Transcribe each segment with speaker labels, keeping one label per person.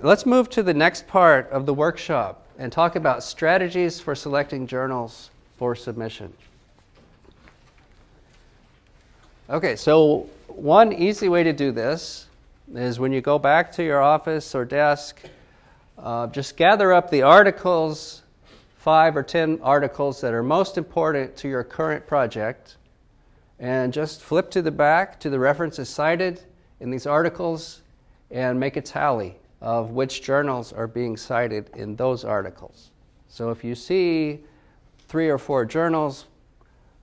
Speaker 1: Let's move to the next part of the workshop and talk about strategies for selecting journals for submission. Okay, so one easy way to do this is when you go back to your office or desk, uh, just gather up the articles, five or ten articles that are most important to your current project, and just flip to the back to the references cited in these articles and make a tally of which journals are being cited in those articles. So if you see three or four journals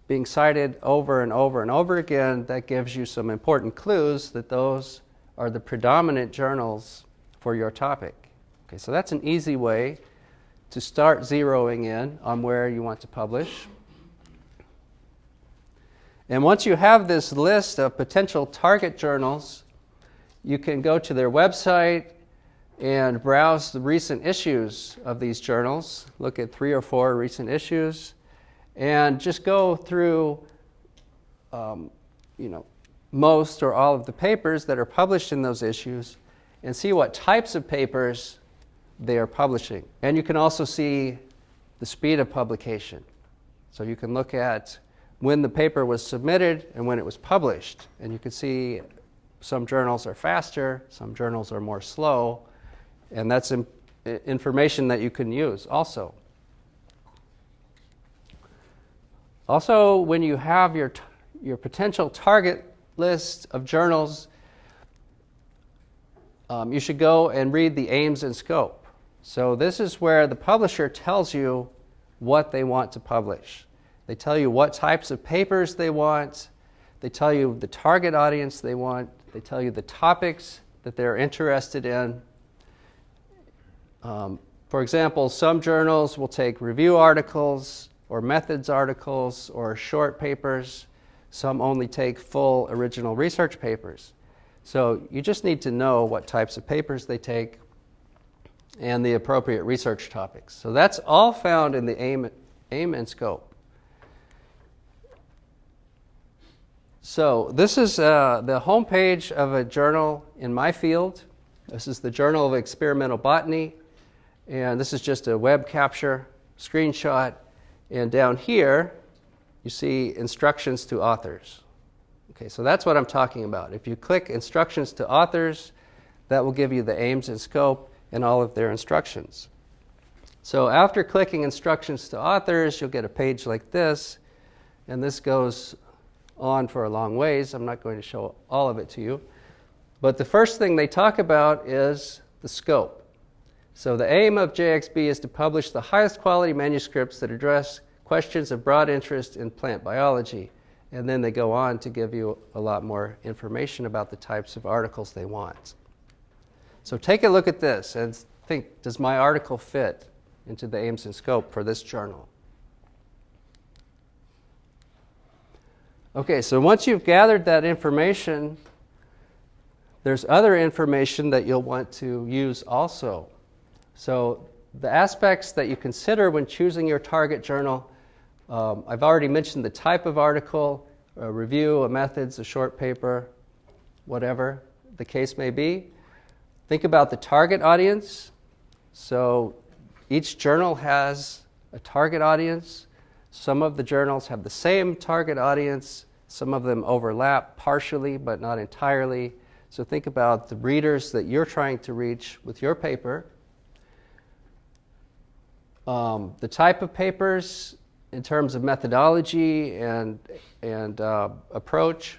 Speaker 1: being cited over and over and over again, that gives you some important clues that those are the predominant journals for your topic. Okay, so that's an easy way to start zeroing in on where you want to publish. And once you have this list of potential target journals, you can go to their website and browse the recent issues of these journals. Look at three or four recent issues and just go through, um, you know, most or all of the papers that are published in those issues and see what types of papers they are publishing. And you can also see the speed of publication. So you can look at when the paper was submitted and when it was published. And you can see some journals are faster, some journals are more slow, and that's information that you can use also. Also, when you have your, your potential target list of journals, um, you should go and read the aims and scope. So, this is where the publisher tells you what they want to publish. They tell you what types of papers they want, they tell you the target audience they want, they tell you the topics that they're interested in. Um, for example, some journals will take review articles, or methods articles or short papers. Some only take full original research papers. So you just need to know what types of papers they take and the appropriate research topics. So that's all found in the aim, aim and scope. So this is uh, the homepage of a journal in my field. This is the Journal of Experimental Botany, and this is just a web capture screenshot and down here, you see instructions to authors. Okay, so that's what I'm talking about. If you click instructions to authors, that will give you the aims and scope and all of their instructions. So after clicking instructions to authors, you'll get a page like this, and this goes on for a long ways. I'm not going to show all of it to you. But the first thing they talk about is the scope. So the aim of JXB is to publish the highest quality manuscripts that address questions of broad interest in plant biology. And then they go on to give you a lot more information about the types of articles they want. So take a look at this and think does my article fit into the aims and scope for this journal? Okay, so once you've gathered that information, there's other information that you'll want to use also. So, the aspects that you consider when choosing your target journal um, I've already mentioned the type of article, a review, a methods, a short paper, whatever the case may be. Think about the target audience. So, each journal has a target audience. Some of the journals have the same target audience. Some of them overlap partially, but not entirely. So, think about the readers that you're trying to reach with your paper um, the type of papers in terms of methodology and, and uh, approach,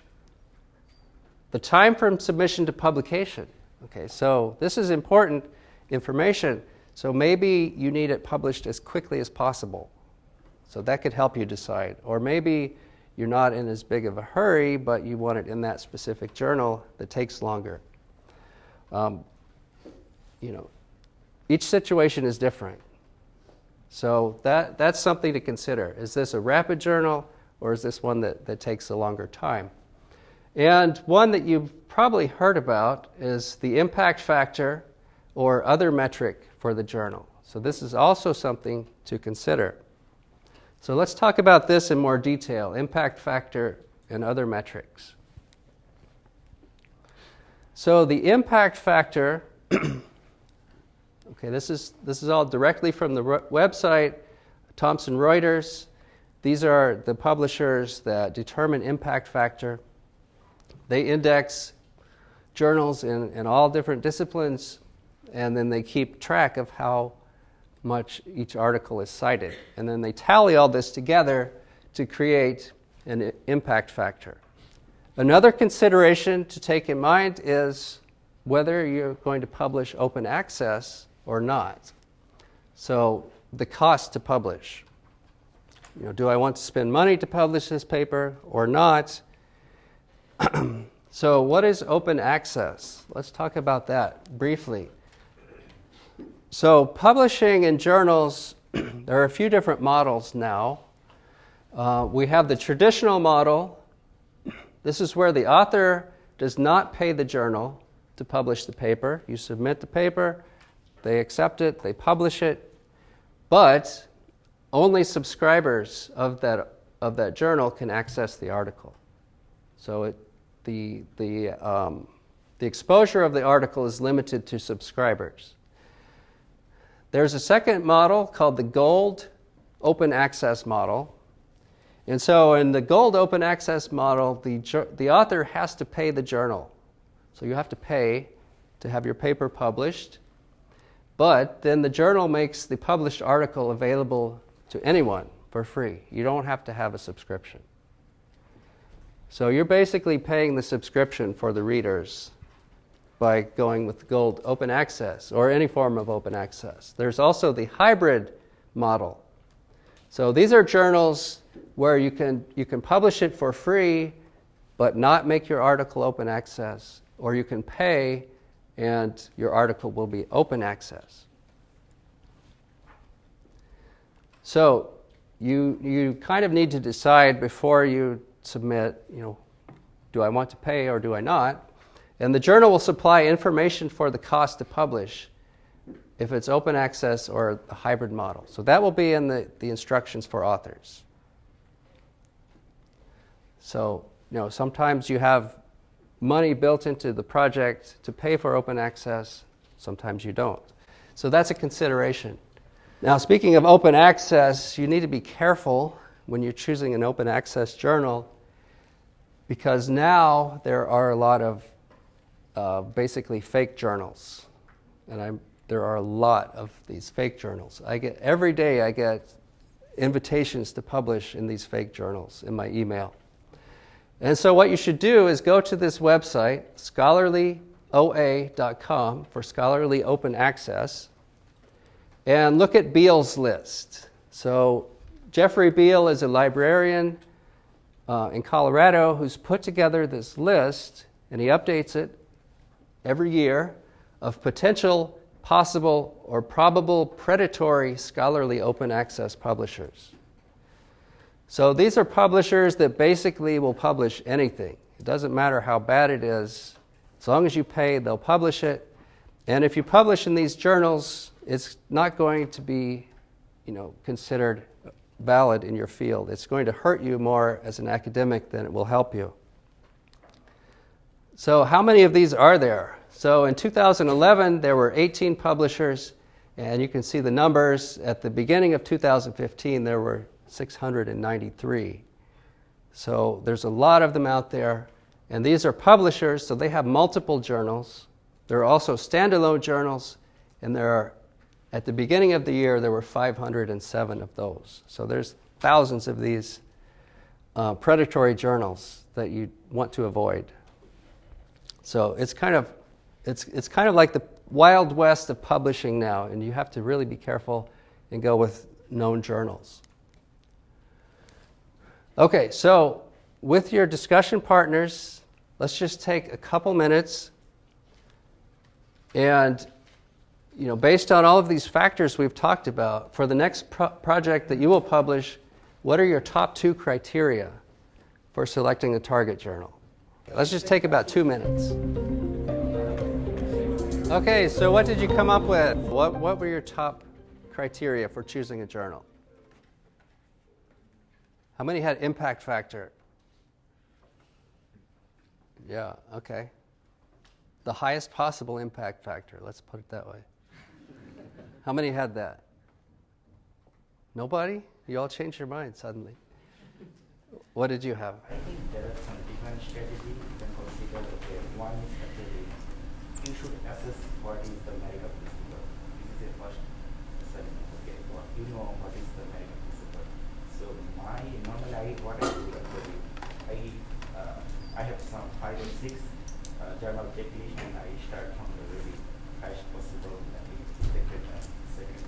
Speaker 1: the time from submission to publication. Okay, so this is important information. So maybe you need it published as quickly as possible. So that could help you decide. Or maybe you're not in as big of a hurry, but you want it in that specific journal that takes longer. Um, you know, each situation is different. So that, that's something to consider. Is this a rapid journal or is this one that, that takes a longer time? And one that you've probably heard about is the impact factor or other metric for the journal. So this is also something to consider. So let's talk about this in more detail impact factor and other metrics. So the impact factor Okay, this is, this is all directly from the website, Thomson Reuters. These are the publishers that determine impact factor. They index journals in, in all different disciplines, and then they keep track of how much each article is cited. And then they tally all this together to create an impact factor. Another consideration to take in mind is whether you're going to publish open access or not. So, the cost to publish. You know, do I want to spend money to publish this paper or not? so, what is open access? Let's talk about that briefly. So, publishing in journals, there are a few different models now. Uh, we have the traditional model. This is where the author does not pay the journal to publish the paper. You submit the paper, they accept it, they publish it, but only subscribers of that, of that journal can access the article. So it, the, the, um, the exposure of the article is limited to subscribers. There's a second model called the Gold Open Access Model. And so, in the Gold Open Access Model, the, the author has to pay the journal. So, you have to pay to have your paper published. But then the journal makes the published article available to anyone for free. You don't have to have a subscription. So, you're basically paying the subscription for the readers by going with gold open access or any form of open access. There's also the hybrid model. So these are journals where you can, you can publish it for free but not make your article open access, or you can pay and your article will be open access. So you, you kind of need to decide before you submit, you know, do I want to pay or do I not? And the journal will supply information for the cost to publish if it's open access or a hybrid model. So that will be in the, the instructions for authors. So, you know, sometimes you have money built into the project to pay for open access, sometimes you don't. So that's a consideration. Now, speaking of open access, you need to be careful when you're choosing an open access journal because now there are a lot of uh, basically fake journals. And I'm, there are a lot of these fake journals. I get, every day I get invitations to publish in these fake journals in my email. And so what you should do is go to this website, scholarlyoa.com for scholarly open access, and look at Beall's list. So Jeffrey Beall is a librarian uh, in Colorado who's put together this list, and he updates it every year of potential, possible, or probable predatory scholarly open access publishers. So these are publishers that basically will publish anything. It doesn't matter how bad it is, as long as you pay, they'll publish it. And if you publish in these journals, it's not going to be, you know, considered valid in your field. It's going to hurt you more as an academic than it will help you. So, how many of these are there? So, in 2011, there were 18 publishers, and you can see the numbers. At the beginning of 2015, there were 693. So, there's a lot of them out there, and these are publishers, so they have multiple journals. There are also standalone journals, and there are, at the beginning of the year, there were 507 of those. So, there's thousands of these uh, predatory journals that you want to avoid. So it's kind of it's it's kind of like the wild west of publishing now, and you have to really be careful and go with known journals. Okay, so with your discussion partners, let's just take a couple minutes and you know, based on all of these factors we've talked about, for the next pro- project that you will publish, what are your top two criteria for selecting a target journal? Let's just take about two minutes. Okay, so what did you come up with? What, what were your top criteria for choosing a journal? How many had impact factor? Yeah, okay. The highest possible impact factor, let's put it that way. How many had that? Nobody? You all changed your mind suddenly. What did you have?
Speaker 2: I think there are some different strategies you can consider. Okay, one is you should assess what is the merit of this is first assessment. Okay, you know what is the merit. So my normally I what I do actually I uh, I have some five or six uh, journal checklist and I start from the very highest possible second second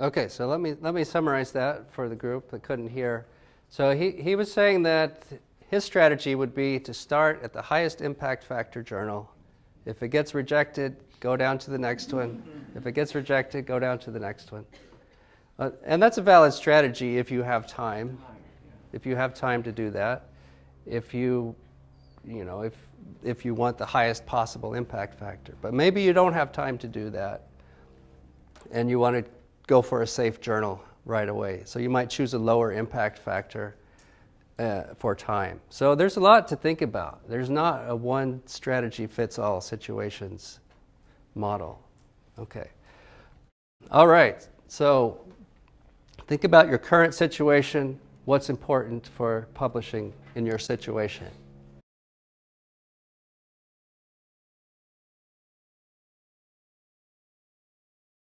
Speaker 2: uh.
Speaker 1: Okay, so let me let me summarize that for the group that couldn't hear. So he, he was saying that his strategy would be to start at the highest impact factor journal. If it gets rejected, go down to the next one. If it gets rejected, go down to the next one. Uh, and that's a valid strategy if you have time. If you have time to do that. If you you know, if if you want the highest possible impact factor. But maybe you don't have time to do that. And you want to go for a safe journal right away. So you might choose a lower impact factor uh, for time. So there's a lot to think about. There's not a one strategy fits all situations model. Okay. All right. So think about your current situation, what's important for publishing in your situation.